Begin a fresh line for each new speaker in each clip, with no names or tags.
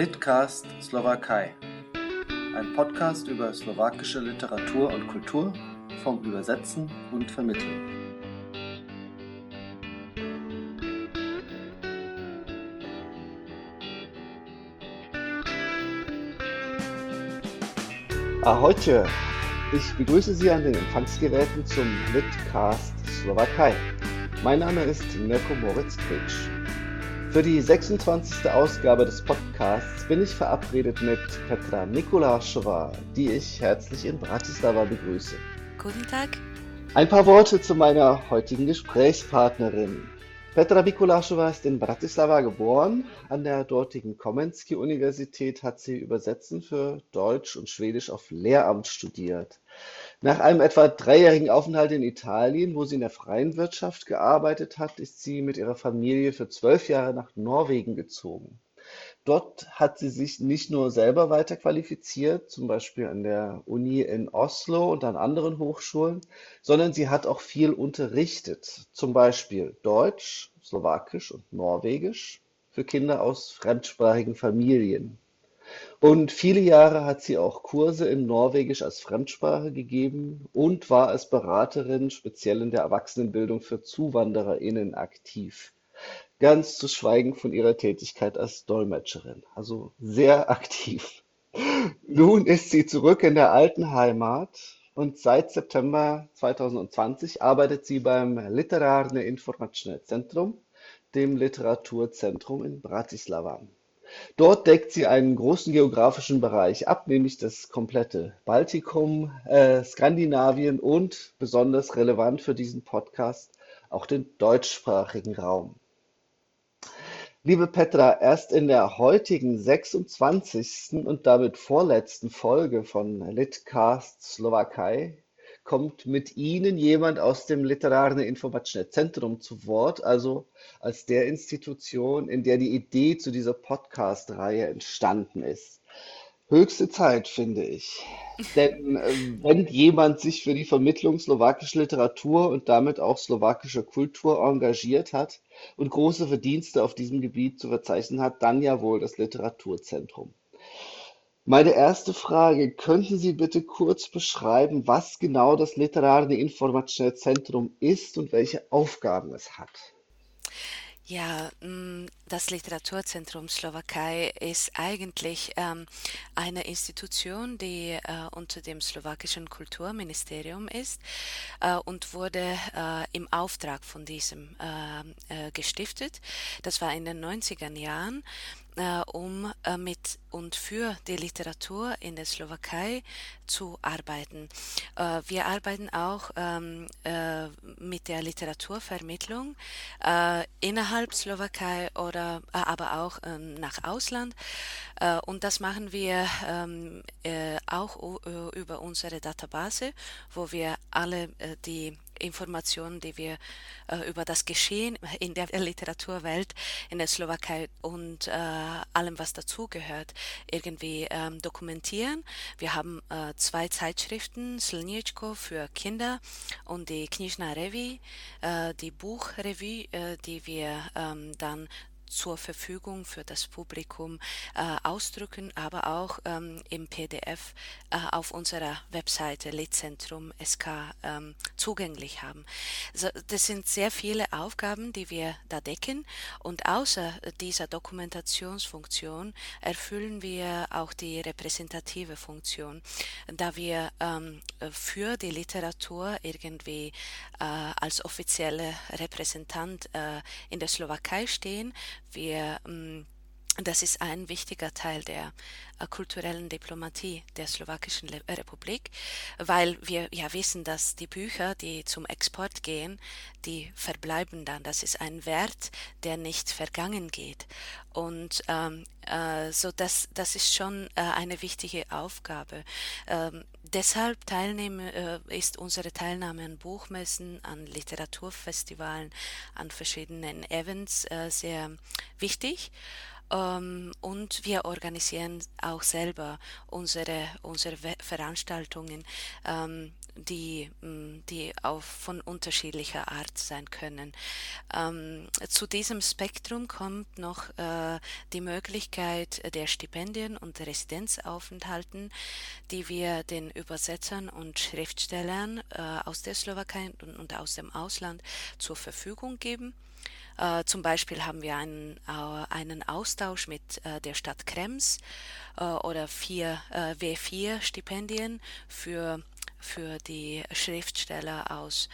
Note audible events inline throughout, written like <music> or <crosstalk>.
Litcast Slowakei. Ein Podcast über slowakische Literatur und Kultur vom Übersetzen und Vermitteln. Ahojte! Ich begrüße Sie an den Empfangsgeräten zum Litcast Slowakei. Mein Name ist Mirko Moritz Kretsch. Für die 26. Ausgabe des Podcasts bin ich verabredet mit Petra Nikolaschewa, die ich herzlich in Bratislava begrüße.
Guten Tag.
Ein paar Worte zu meiner heutigen Gesprächspartnerin. Petra Mikulaschewa ist in Bratislava geboren. An der dortigen Komensky-Universität hat sie Übersetzen für Deutsch und Schwedisch auf Lehramt studiert. Nach einem etwa dreijährigen Aufenthalt in Italien, wo sie in der freien Wirtschaft gearbeitet hat, ist sie mit ihrer Familie für zwölf Jahre nach Norwegen gezogen. Dort hat sie sich nicht nur selber weiterqualifiziert, zum Beispiel an der Uni in Oslo und an anderen Hochschulen, sondern sie hat auch viel unterrichtet, zum Beispiel Deutsch, Slowakisch und Norwegisch für Kinder aus fremdsprachigen Familien. Und viele Jahre hat sie auch Kurse in Norwegisch als Fremdsprache gegeben und war als Beraterin speziell in der Erwachsenenbildung für ZuwandererInnen aktiv. Ganz zu schweigen von ihrer Tätigkeit als Dolmetscherin. Also sehr aktiv. Nun ist sie zurück in der alten Heimat und seit September 2020 arbeitet sie beim Literarne Informačné Centrum, dem Literaturzentrum in Bratislava. Dort deckt sie einen großen geografischen Bereich ab, nämlich das komplette Baltikum, äh, Skandinavien und besonders relevant für diesen Podcast auch den deutschsprachigen Raum. Liebe Petra, erst in der heutigen 26. und damit vorletzten Folge von Litcast Slowakei kommt mit Ihnen jemand aus dem Literarne Informačné Zentrum zu Wort, also als der Institution, in der die Idee zu dieser Podcast-Reihe entstanden ist. Höchste Zeit, finde ich. Denn äh, wenn jemand sich für die Vermittlung slowakischer Literatur und damit auch slowakischer Kultur engagiert hat und große Verdienste auf diesem Gebiet zu verzeichnen hat, dann ja wohl das Literaturzentrum. Meine erste Frage: Könnten Sie bitte kurz beschreiben, was genau das Literarne Informačné Zentrum ist und welche Aufgaben es hat?
Ja, mm, das Literaturzentrum Slowakei ist eigentlich ähm, eine Institution, die äh, unter dem slowakischen Kulturministerium ist äh, und wurde äh, im Auftrag von diesem gestiftet. Das war in den 90er Jahren äh, um äh, mit und für die Literatur in der Slowakei zu arbeiten. Äh, wir arbeiten auch ähm, äh, mit der Literaturvermittlung äh, innerhalb Slowakei oder äh, aber auch ähm, nach Ausland. und das machen wir ähm, auch über unsere Database, wo wir alle die Informationen, die wir äh, über das Geschehen in der Literaturwelt in der Slowakei und äh, allem, was dazugehört, irgendwie ähm, dokumentieren. Wir haben äh, zwei Zeitschriften, Slniečko für Kinder und die Knižná Revue, äh, die Buchrevue, äh, die wir ähm, dann zur Verfügung für das Publikum äh, ausdrücken, aber auch ähm, im PDF äh, auf unserer Webseite Litzentrum SK ähm, zugänglich haben. Also das sind sehr viele Aufgaben, die wir da decken und außer dieser Dokumentationsfunktion erfüllen wir auch die repräsentative Funktion, da wir ähm, für die Literatur irgendwie äh, als offizielle Repräsentant äh, in der Slowakei stehen, wir, mm, das ist ein wichtiger Teil der äh, kulturellen Diplomatie der Slowakischen Republik, weil wir ja wissen, dass die Bücher, die zum Export gehen, die verbleiben dann. Das ist ein Wert, der nicht vergangen geht. Und ähm, äh, so das, das ist schon äh, eine wichtige Aufgabe. Ähm, deshalb teilnehme, äh, ist unsere Teilnahme an Buchmessen, an Literaturfestivalen, an verschiedenen Events äh, sehr wichtig. Ähm, und wir organisieren auch selber unsere, unsere Veranstaltungen. Ähm, die, mm, die auch von unterschiedlicher Art sein können. Ähm, zu diesem Spektrum kommt noch äh, die Möglichkeit der Stipendien und Residenzaufenthalten, die wir den Übersetzern und Schriftstellern äh, aus der Slowakei und, und aus dem Ausland zur Verfügung geben. Uh, zum Beispiel haben wir einen, uh, einen Austausch mit uh, der Stadt Krems oder vier W4-Stipendien für für die Schriftsteller aus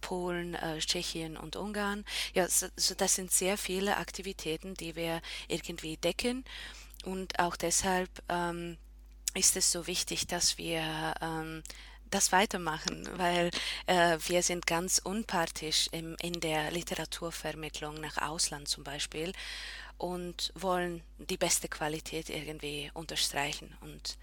Polen, äh, Tschechien und Ungarn. Ja, so, so das sind sehr viele Aktivitäten, die wir irgendwie decken und auch deshalb ähm, ist es so wichtig, dass wir ähm, das weitermachen, weil äh, wir sind ganz unpartisch im, in der Literaturvermittlung nach Ausland zum Beispiel und wollen die beste Qualität irgendwie unterstreichen. Und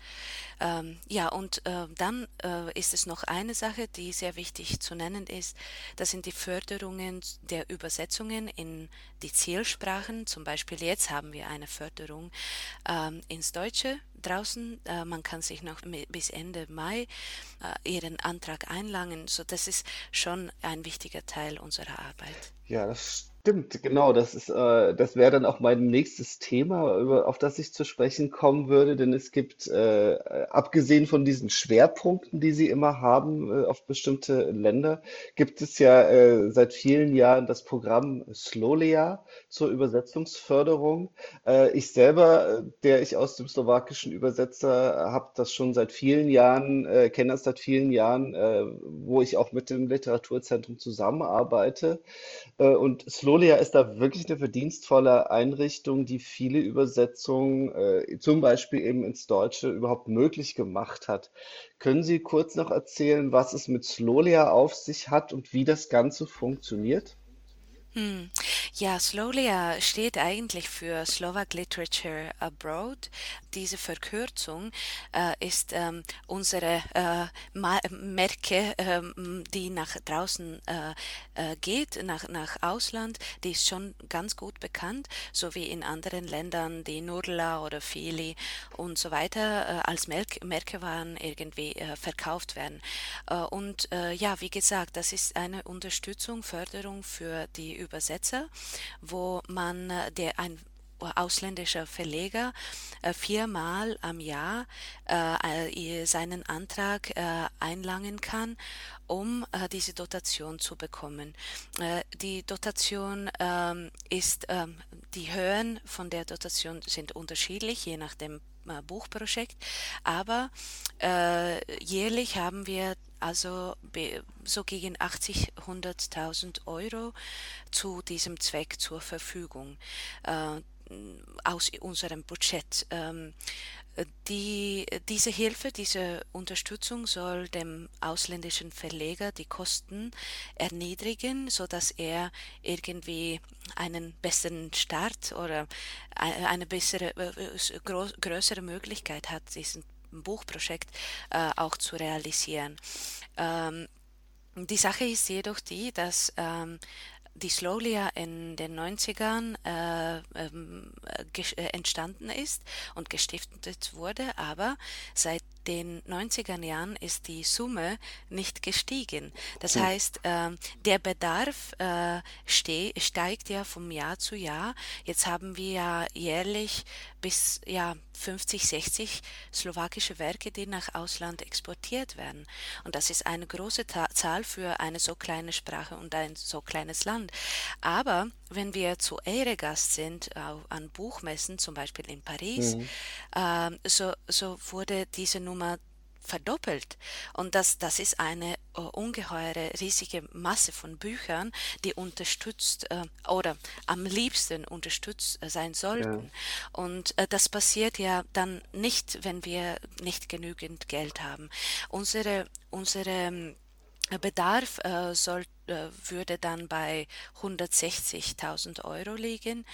ähm, ja, und äh, dann äh, ist es noch eine Sache, die sehr wichtig zu nennen ist. Das sind die Förderungen der Übersetzungen in die Zielsprachen. Zum Beispiel jetzt haben wir eine Förderung ähm, ins Deutsche draußen. Äh, man kann sich noch bis Ende Mai äh, ihren Antrag einlangen. So, das ist schon ein wichtiger Teil unserer Arbeit.
Ja, das Stimmt, genau, das ist, äh, das wäre dann auch mein nächstes Thema, über, auf das ich zu sprechen kommen würde, denn es gibt, äh, abgesehen von diesen Schwerpunkten, die Sie immer haben, äh, auf bestimmte Länder, gibt es ja äh, seit vielen Jahren das Programm Slolia zur Übersetzungsförderung. Äh, ich selber, der ich aus dem Slowakischen übersetze, habe das schon seit vielen Jahren, äh, kenne das seit vielen Jahren, äh, wo ich auch mit dem Literaturzentrum zusammenarbeite. Äh, und Slolia Solia ist da wirklich eine verdienstvolle Einrichtung, die viele Übersetzungen, äh, zum Beispiel eben ins Deutsche, überhaupt möglich gemacht hat. Können Sie kurz noch erzählen, was es mit Slolia auf sich hat und wie das Ganze funktioniert?
Hm. Ja, Slolia steht eigentlich für Slovak Literature Abroad. Diese Verkürzung äh, ist ähm, unsere äh, Merke, ähm, die nach draußen äh, äh, geht, nach, nach Ausland. Die ist schon ganz gut bekannt, so wie in anderen Ländern, die Nurla oder Fili und so weiter äh, als Merke waren irgendwie äh, verkauft werden. und ja, wie gesagt, das ist eine Unterstützung, Förderung für die Übersetzer, wo man äh, der ein ausländischer Verleger äh, viermal am Jahr äh, seinen Antrag äh, einlangen kann, um äh, diese Dotation zu bekommen. Äh, die Dotation ähm, ist, ähm, die Höhen von der Dotation sind unterschiedlich, je nach dem Buchprojekt, aber jährlich haben wir also so gegen 80, 100.000 Euro zu diesem Zweck zur Verfügung. Äh, aus unserem Budget. Ähm, die, diese Hilfe, diese Unterstützung soll dem ausländischen Verleger die Kosten erniedrigen, so dass er irgendwie einen besseren Start oder eine bessere, äh, größere Möglichkeit hat, diesen Buchprojekt äh, auch zu realisieren. Ähm, die Sache ist jedoch die, dass ähm, die Slowlia in den 90ern äh, ähm, äh, entstanden ist und gestiftet wurde, aber seit den 90er Jahren ist die Summe nicht gestiegen. Das heißt, äh, der Bedarf äh, steigt ja vom Jahr zu Jahr. Jetzt haben wir ja jährlich bis ja 50, 60 slowakische Werke, die nach Ausland exportiert werden. Und das ist eine große Ta Zahl für eine so kleine Sprache und ein so kleines Land. Aber wenn wir zu Ehrengast sind, äh, an Buchmessen, zum Beispiel in Paris, mhm. äh, so, so wurde diese Nummer verdoppelt. Und das, das ist eine uh, ungeheure, riesige Masse von Büchern, die unterstützt äh, oder am liebsten unterstützt äh, sein sollten. Ja. Und äh, das passiert ja dann nicht, wenn wir nicht genügend Geld haben. Unsere, unsere ähm, Bedarf äh, soll, äh, würde dann bei 160.000 Euro liegen.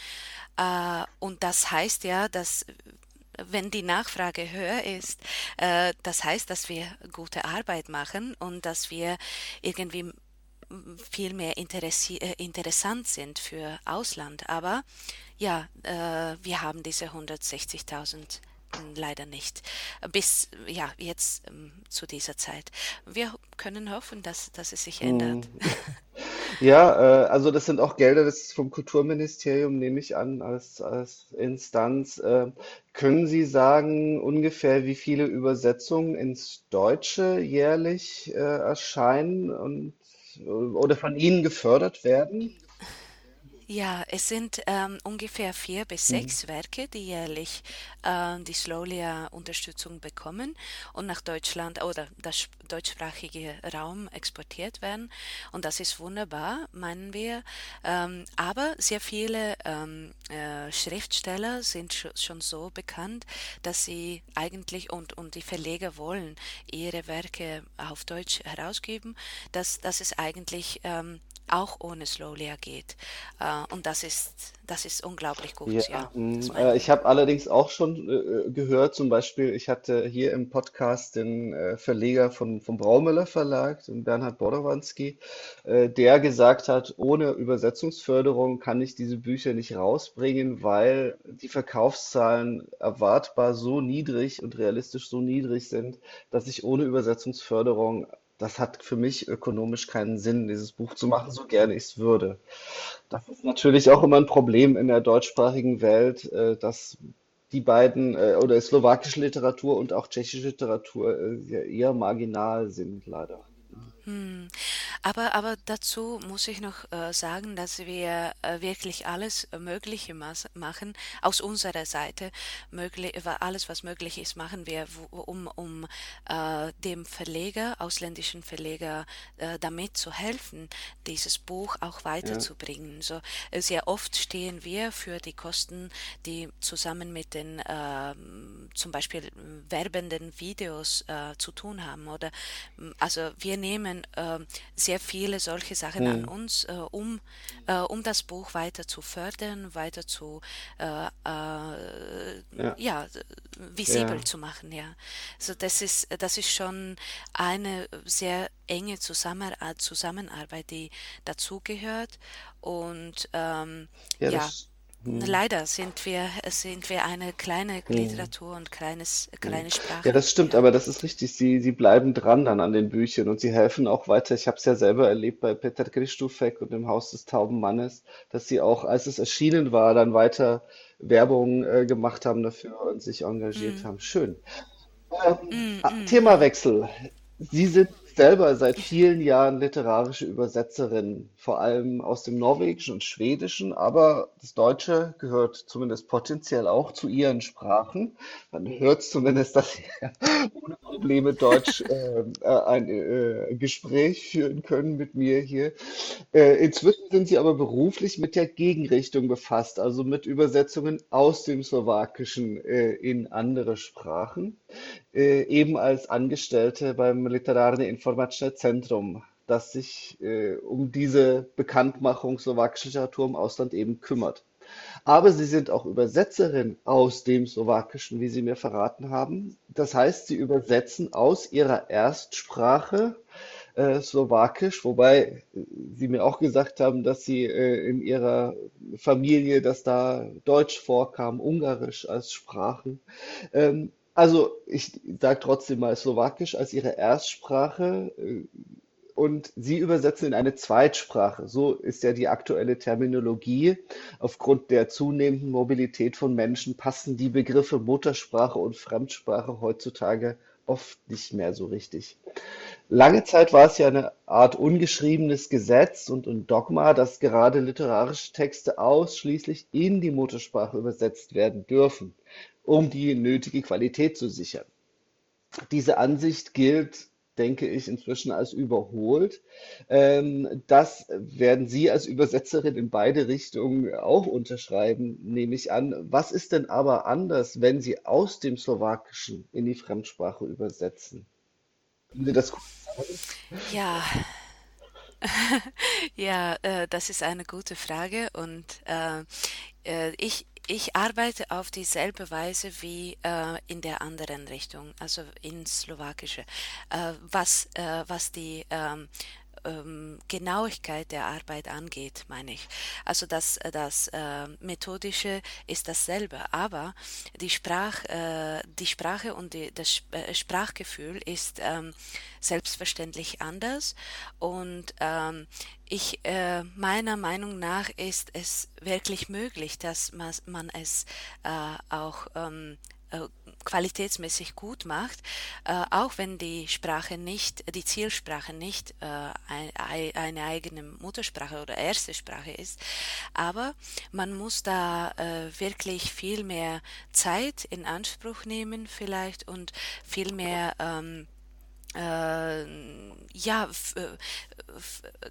Äh, und das heißt ja, dass wenn die Nachfrage höher ist, äh, das heißt, dass wir gute Arbeit machen und dass wir irgendwie viel mehr interessi äh, interessant sind für Ausland. Aber ja, äh, wir haben diese 160.000 leider nicht. Bis ja, jetzt ähm, zu dieser Zeit. Wir können hoffen, dass, dass es sich ändert.
Mhm. Ja, äh, also das sind auch Gelder, das ist vom Kulturministerium, nehme ich an, als, als Instanz. Äh, können Sie sagen ungefähr, wie viele Übersetzungen ins Deutsche jährlich äh, erscheinen und oder von Ihnen gefördert werden?
Ja, es sind ähm, ungefähr vier bis
Mhm.
sechs Werke, die jährlich äh, die Slowlia-Unterstützung bekommen und nach Deutschland oder das sch- deutschsprachige Raum exportiert werden. Und das ist wunderbar, meinen wir. Ähm, aber sehr viele ähm, äh, Schriftsteller sind scho- schon so bekannt, dass sie eigentlich und, und die Verleger wollen ihre Werke auf Deutsch herausgeben, dass, dass es eigentlich ähm, auch ohne Slowlia geht. Äh, und das ist, das ist unglaublich
Ja,
gut, ja, das
mm, äh, ich habe allerdings auch schon äh, gehört, zum Beispiel, ich hatte hier im Podcast den Verleger von, vom Braumüller Verlag, den Bernhard Bodowanski, äh, der gesagt hat, ohne Übersetzungsförderung kann ich diese Bücher nicht rausbringen, weil die Verkaufszahlen erwartbar so niedrig und realistisch so niedrig sind, dass ich ohne Übersetzungsförderung, das hat für mich ökonomisch keinen Sinn, dieses Buch zu machen, so gerne ich es würde. Das ist natürlich auch immer ein Problem in der deutschsprachigen Welt, äh, dass die beiden äh, oder slowakische Literatur und auch tschechische Literatur äh, eher marginal sind, leider.
Hm. Aber, aber dazu muss ich noch äh, sagen, dass wir äh, wirklich alles Mögliche mas machen, aus unserer Seite, möglich, alles, was möglich ist, machen wir, wo, um, um äh, dem Verleger, ausländischen Verleger, äh, damit zu helfen, dieses Buch auch
Ja,
weiterzubringen. So, äh, sehr oft stehen wir für die Kosten, die zusammen mit den ähm, zum Beispiel werbenden Videos äh, zu tun haben oder also wir nehmen äh, sehr viele solche Sachen an
hm,
uns, äh, um, äh, um das Buch weiter zu fördern, weiter zu äh, äh,
ja,
ja, visibel
ja.
zu machen, ja. So das ist, das ist schon eine sehr enge Zusammenarbeit, Zusammenarbeit, die dazugehört. Und ähm,
Ja,
ja, leider sind wir, sind wir eine kleine
hm.
Literatur und kleines,
Hm.
kleine
Ja,
Sprache,
das stimmt,
ja.
aber das ist richtig. Sie, sie bleiben dran dann an den Büchern und sie helfen auch weiter. Ich habe es ja selber erlebt bei Peter Christufek und im Haus des Tauben Mannes, dass sie auch, als es erschienen war, dann weiter Werbung äh, gemacht haben dafür und sich engagiert
Mm,
haben. Schön. Ähm,
mm.
Themawechsel. Sie sind selber seit vielen Jahren literarische Übersetzerin, vor allem aus dem Norwegischen und Schwedischen, aber das Deutsche gehört zumindest potenziell auch zu Ihren Sprachen. Man hört zumindest, dass Sie <laughs> ohne Probleme Deutsch äh, äh, ein äh, Gespräch führen können mit mir hier. Äh, inzwischen sind Sie aber beruflich mit der Gegenrichtung befasst, also mit Übersetzungen aus dem Slowakischen äh, in andere Sprachen äh, eben als Angestellte beim Literárne informačné Zentrum, das sich äh, um diese Bekanntmachung slowakischer Literatur im Ausland eben kümmert. Aber Sie sind auch Übersetzerin aus dem Slowakischen, wie Sie mir verraten haben. Das heißt, Sie übersetzen aus Ihrer Erstsprache äh, Slowakisch, wobei äh, Sie mir auch gesagt haben, dass Sie äh, in Ihrer Familie, dass da Deutsch vorkam, Ungarisch als Sprachen. Ähm, also ich sage trotzdem mal Slowakisch als Ihre Erstsprache äh, und Sie übersetzen in eine Zweitsprache. So ist ja die aktuelle Terminologie. Aufgrund der zunehmenden Mobilität von Menschen passen die Begriffe Muttersprache und Fremdsprache heutzutage oft nicht mehr so richtig. Lange Zeit war es ja eine Art ungeschriebenes Gesetz und ein Dogma, dass gerade literarische Texte ausschließlich in die Muttersprache übersetzt werden dürfen, um die nötige Qualität zu sichern. Diese Ansicht gilt, denke ich, inzwischen als überholt. Ähm, das werden Sie als Übersetzerin in beide Richtungen auch unterschreiben, nehme ich an. Was ist denn aber anders, wenn Sie aus dem Slowakischen in die Fremdsprache übersetzen? Können Sie das kurz sagen?
Ja, <laughs> ja, äh, das ist eine gute Frage und äh, äh, ich, ich arbeite auf dieselbe Weise wie äh, in der anderen Richtung, also ins Slowakische. Äh, was, äh, was die ähm, Genauigkeit der Arbeit angeht, meine ich. Also das, das äh, Methodische ist dasselbe, aber die, Sprach, äh, die Sprache und die, das äh, Sprachgefühl ist ähm, selbstverständlich anders und ähm, ich, äh, meiner Meinung nach ist es wirklich möglich, dass man, man es äh, auch ähm, äh, qualitätsmäßig gut macht, äh, auch wenn die Sprache nicht, die Zielsprache nicht äh, ein, eine eigene Muttersprache oder erste Sprache ist. Aber man muss da äh, wirklich viel mehr Zeit in Anspruch nehmen vielleicht und viel mehr ähm, äh, ja, äh,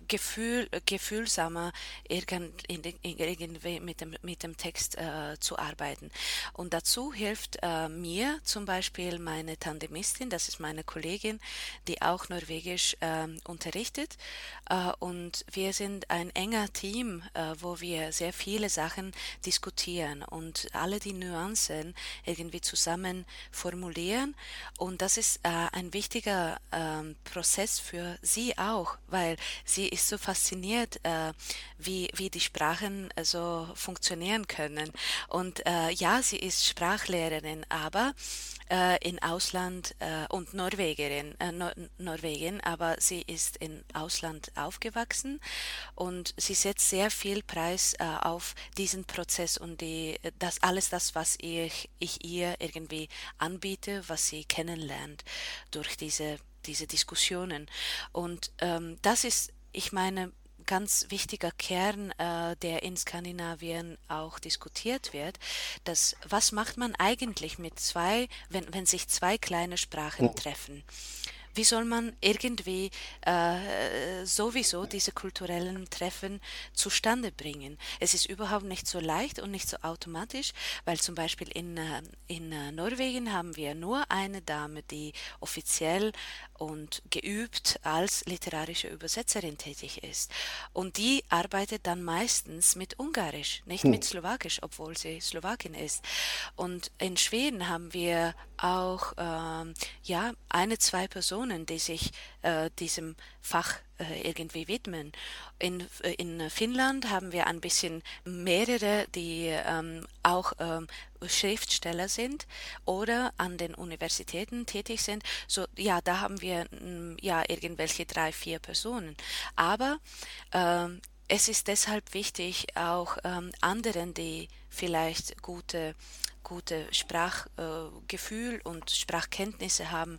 Gefühl, gefühlsamer irgend, irgendwie mit dem, mit dem Text äh, zu arbeiten. Und dazu hilft äh, mir zum Beispiel meine Tandemistin, das ist meine Kollegin, die auch Norwegisch ähm, unterrichtet. Äh, und wir sind ein enger Team, äh, wo wir sehr viele Sachen diskutieren und alle die Nuancen irgendwie zusammen formulieren. Und das ist ein wichtiger ähm, Prozess für sie auch, weil sie ist so fasziniert, äh, wie, wie die Sprachen äh, so funktionieren können. Und äh, ja, sie ist Sprachlehrerin, aber äh, in Ausland äh, und Norwegerin, Nor Norwegen, aber sie ist in Ausland aufgewachsen und sie setzt sehr viel Preis auf diesen Prozess und die, das alles das, was ich, ich ihr irgendwie anbiete, was sie kennenlernt durch diese diese Diskussionen. Und ähm, das ist, ich meine, ganz wichtiger Kern, äh, der in Skandinavien auch diskutiert wird, dass was macht man eigentlich mit zwei, wenn, wenn sich zwei kleine Sprachen treffen? Wie soll man irgendwie äh, sowieso diese kulturellen Treffen zustande bringen? Es ist überhaupt nicht so leicht und nicht so automatisch, weil zum Beispiel in, äh, in äh, Norwegen haben wir nur eine Dame, die offiziell und geübt als literarische Übersetzerin tätig ist. Und die arbeitet dann meistens mit Ungarisch, nicht hm. mit Slowakisch, obwohl sie Slowakin ist. Und in Schweden haben wir auch ähm, ja eine, zwei Personen, die sich äh, diesem Fach äh, irgendwie widmen. In, äh, in Finnland haben wir ein bisschen mehrere, die ähm, auch ähm, Schriftsteller sind oder an den Universitäten tätig sind. So, ja, da haben wir mm, ja irgendwelche drei, vier Personen. Aber ähm, es ist deshalb wichtig, auch ähm, anderen, die vielleicht gute gute Sprachgefühl äh, und Sprachkenntnisse haben,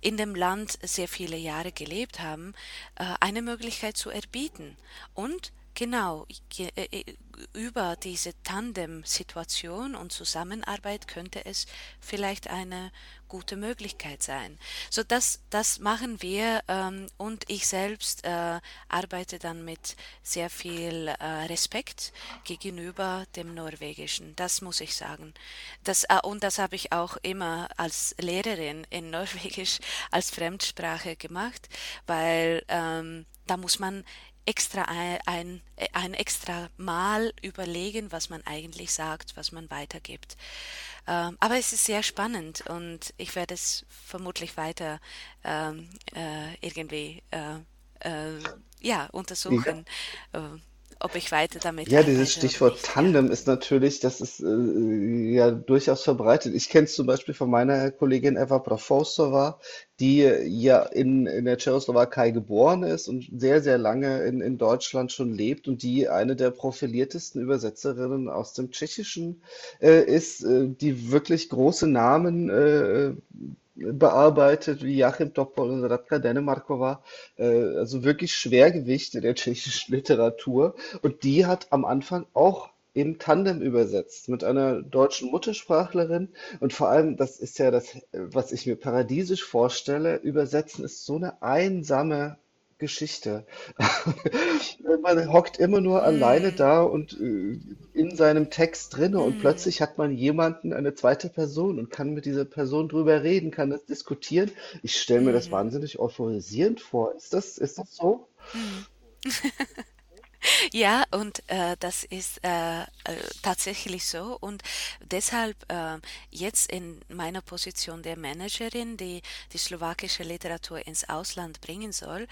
in dem Land sehr viele Jahre gelebt haben, äh, eine Möglichkeit zu erbieten. Und Genau, äh, über diese Tandem-Situation und Zusammenarbeit könnte es vielleicht eine gute Möglichkeit sein. So das, das machen wir ähm, und ich selbst äh, arbeite dann mit sehr viel äh, Respekt gegenüber dem Norwegischen. Das muss ich sagen. Das, äh, und das habe ich auch immer als Lehrerin in <laughs> Norwegisch als Fremdsprache gemacht, weil ähm, da muss man extra ein, ein extra Mal überlegen, was man eigentlich sagt, was man weitergibt. Ähm, aber es ist sehr spannend und ich werde es vermutlich weiter ähm, äh, irgendwie äh, äh, ja, untersuchen. Ja. Ob ich weiter damit
Ja, dieses Stichwort Tandem ist natürlich, das ist äh, ja durchaus verbreitet. Ich kenne es zum Beispiel von meiner Kollegin Eva Brafosova, die ja in, in der Tschechoslowakei geboren ist und sehr, sehr lange in, in Deutschland schon lebt und die eine der profiliertesten Übersetzerinnen aus dem Tschechischen äh, ist, äh, die wirklich große Namen äh, bearbeitet, wie Joachim Topol und Radka Denemarkova, äh, also wirklich Schwergewichte der tschechischen Literatur. Und die hat am Anfang auch im Tandem übersetzt mit einer deutschen Muttersprachlerin. Und vor allem, das ist ja das, was ich mir paradiesisch vorstelle, übersetzen ist so eine einsame Geschichte. <laughs> man hockt immer nur alleine
Hm.
da und äh, in seinem Text drinne und
Hm.
plötzlich hat man jemanden, eine zweite Person und kann mit dieser Person drüber reden, kann das diskutieren. Ich stelle mir das
Mhm.
wahnsinnig euphorisierend vor. Ist das, ist das so?
Mhm. <laughs> Ja, und äh, das ist äh, äh, tatsächlich so. Und deshalb äh, jetzt in meiner Position der Managerin, die die slowakische Literatur ins Ausland bringen soll,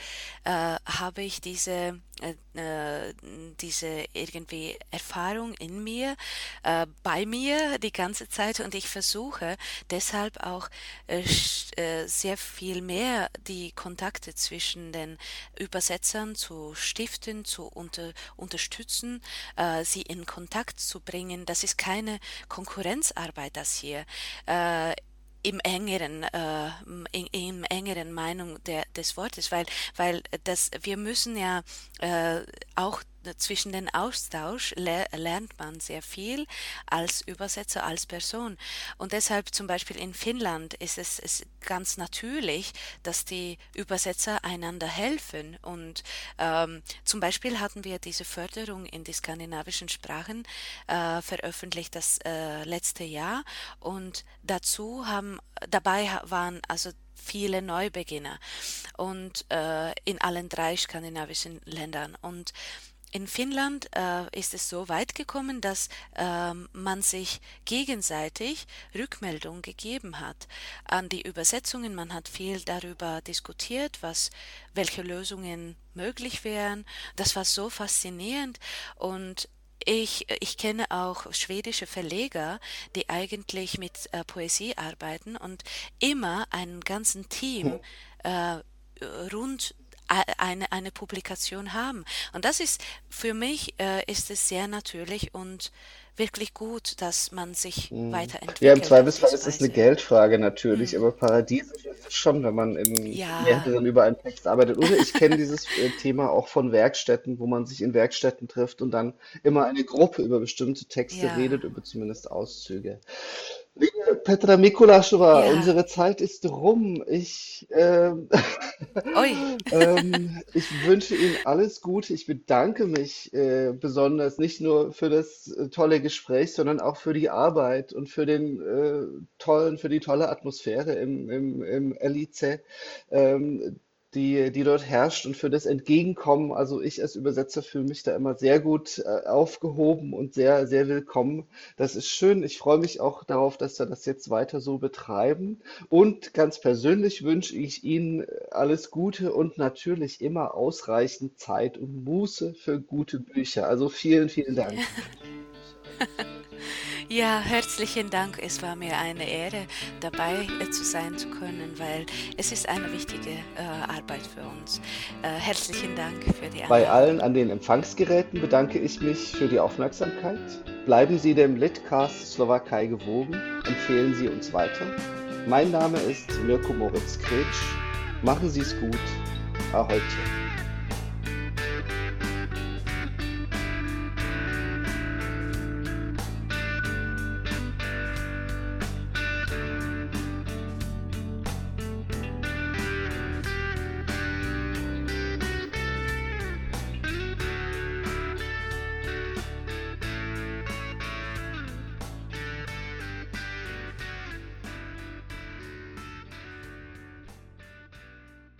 äh, habe ich diese, äh, äh, diese irgendwie Erfahrung in mir, äh, bei mir die ganze Zeit. Und ich versuche deshalb auch äh, äh, sehr viel mehr die Kontakte zwischen den Übersetzern zu stiften, zu unter, unterstützen, äh, sie in Kontakt zu bringen. Das ist keine Konkurrenzarbeit, das hier. Im engeren, äh, in, im engeren Meinung der, des Wortes, weil, weil das, wir müssen ja äh, auch zwischen den Austausch le lernt man sehr viel als Übersetzer, als Person. Und deshalb zum Beispiel in Finnland ist es, es ganz natürlich, dass die Übersetzer einander helfen. Und ähm, zum Beispiel hatten wir diese Förderung in die skandinavischen Sprachen äh, veröffentlicht das äh, letzte Jahr. Und dazu haben, dabei waren also viele Neubeginner und äh, in allen drei skandinavischen Ländern. Und in Finnland äh, ist es so weit gekommen, dass ähm, man sich gegenseitig Rückmeldung gegeben hat an die Übersetzungen. Man hat viel darüber diskutiert, was, welche Lösungen möglich wären. Das war so faszinierend und ich, ich kenne auch schwedische Verleger, die eigentlich mit äh, Poesie arbeiten und immer einen ganzen Team äh, rund eine, eine Publikation haben. Und das ist für mich äh, ist es sehr natürlich und wirklich gut, dass man sich
Mhm. Ja, im
weiterentwickelt
Zweifelsfall ist es eine. Geldfrage natürlich,
Hm.
aber paradiesisch ist es schon, wenn man in
Ja,
mehreren über einen Text arbeitet. Oder ich kenne dieses äh, Thema auch von Werkstätten, wo man sich in Werkstätten trifft und dann immer eine Gruppe über bestimmte Texte
ja,
redet, über zumindest Auszüge. Liebe Petra Mikulaschova,
ja.
unsere Zeit ist rum. Ich, ähm, <laughs>
Oi.
ähm, ich wünsche Ihnen alles Gute. Ich bedanke mich äh, besonders nicht nur für das äh, tolle Gespräch, sondern auch für die Arbeit und für den äh, tollen, für die tolle Atmosphäre im, im, im LIC. Ähm, die, die dort herrscht und für das Entgegenkommen. Also ich als Übersetzer fühle mich da immer sehr gut äh, aufgehoben und sehr, sehr willkommen. Das ist schön. Ich freue mich auch darauf, dass wir das jetzt weiter so betreiben. Und ganz persönlich wünsche ich Ihnen alles Gute und natürlich immer ausreichend Zeit und Muße für gute Bücher. Also vielen, vielen Dank. <laughs>
Ja, herzlichen Dank. Es war mir eine Ehre, dabei äh, zu sein zu können, weil es ist eine wichtige äh, Arbeit für uns. Äh, herzlichen Dank für die
Bei
Einladung.
allen an den Empfangsgeräten bedanke ich mich für die Aufmerksamkeit. Bleiben Sie dem Litcast Slowakei gewogen, empfehlen Sie uns weiter. Mein Name ist Mirko Moritz Kretsch. Machen Sie es gut. Ahojte.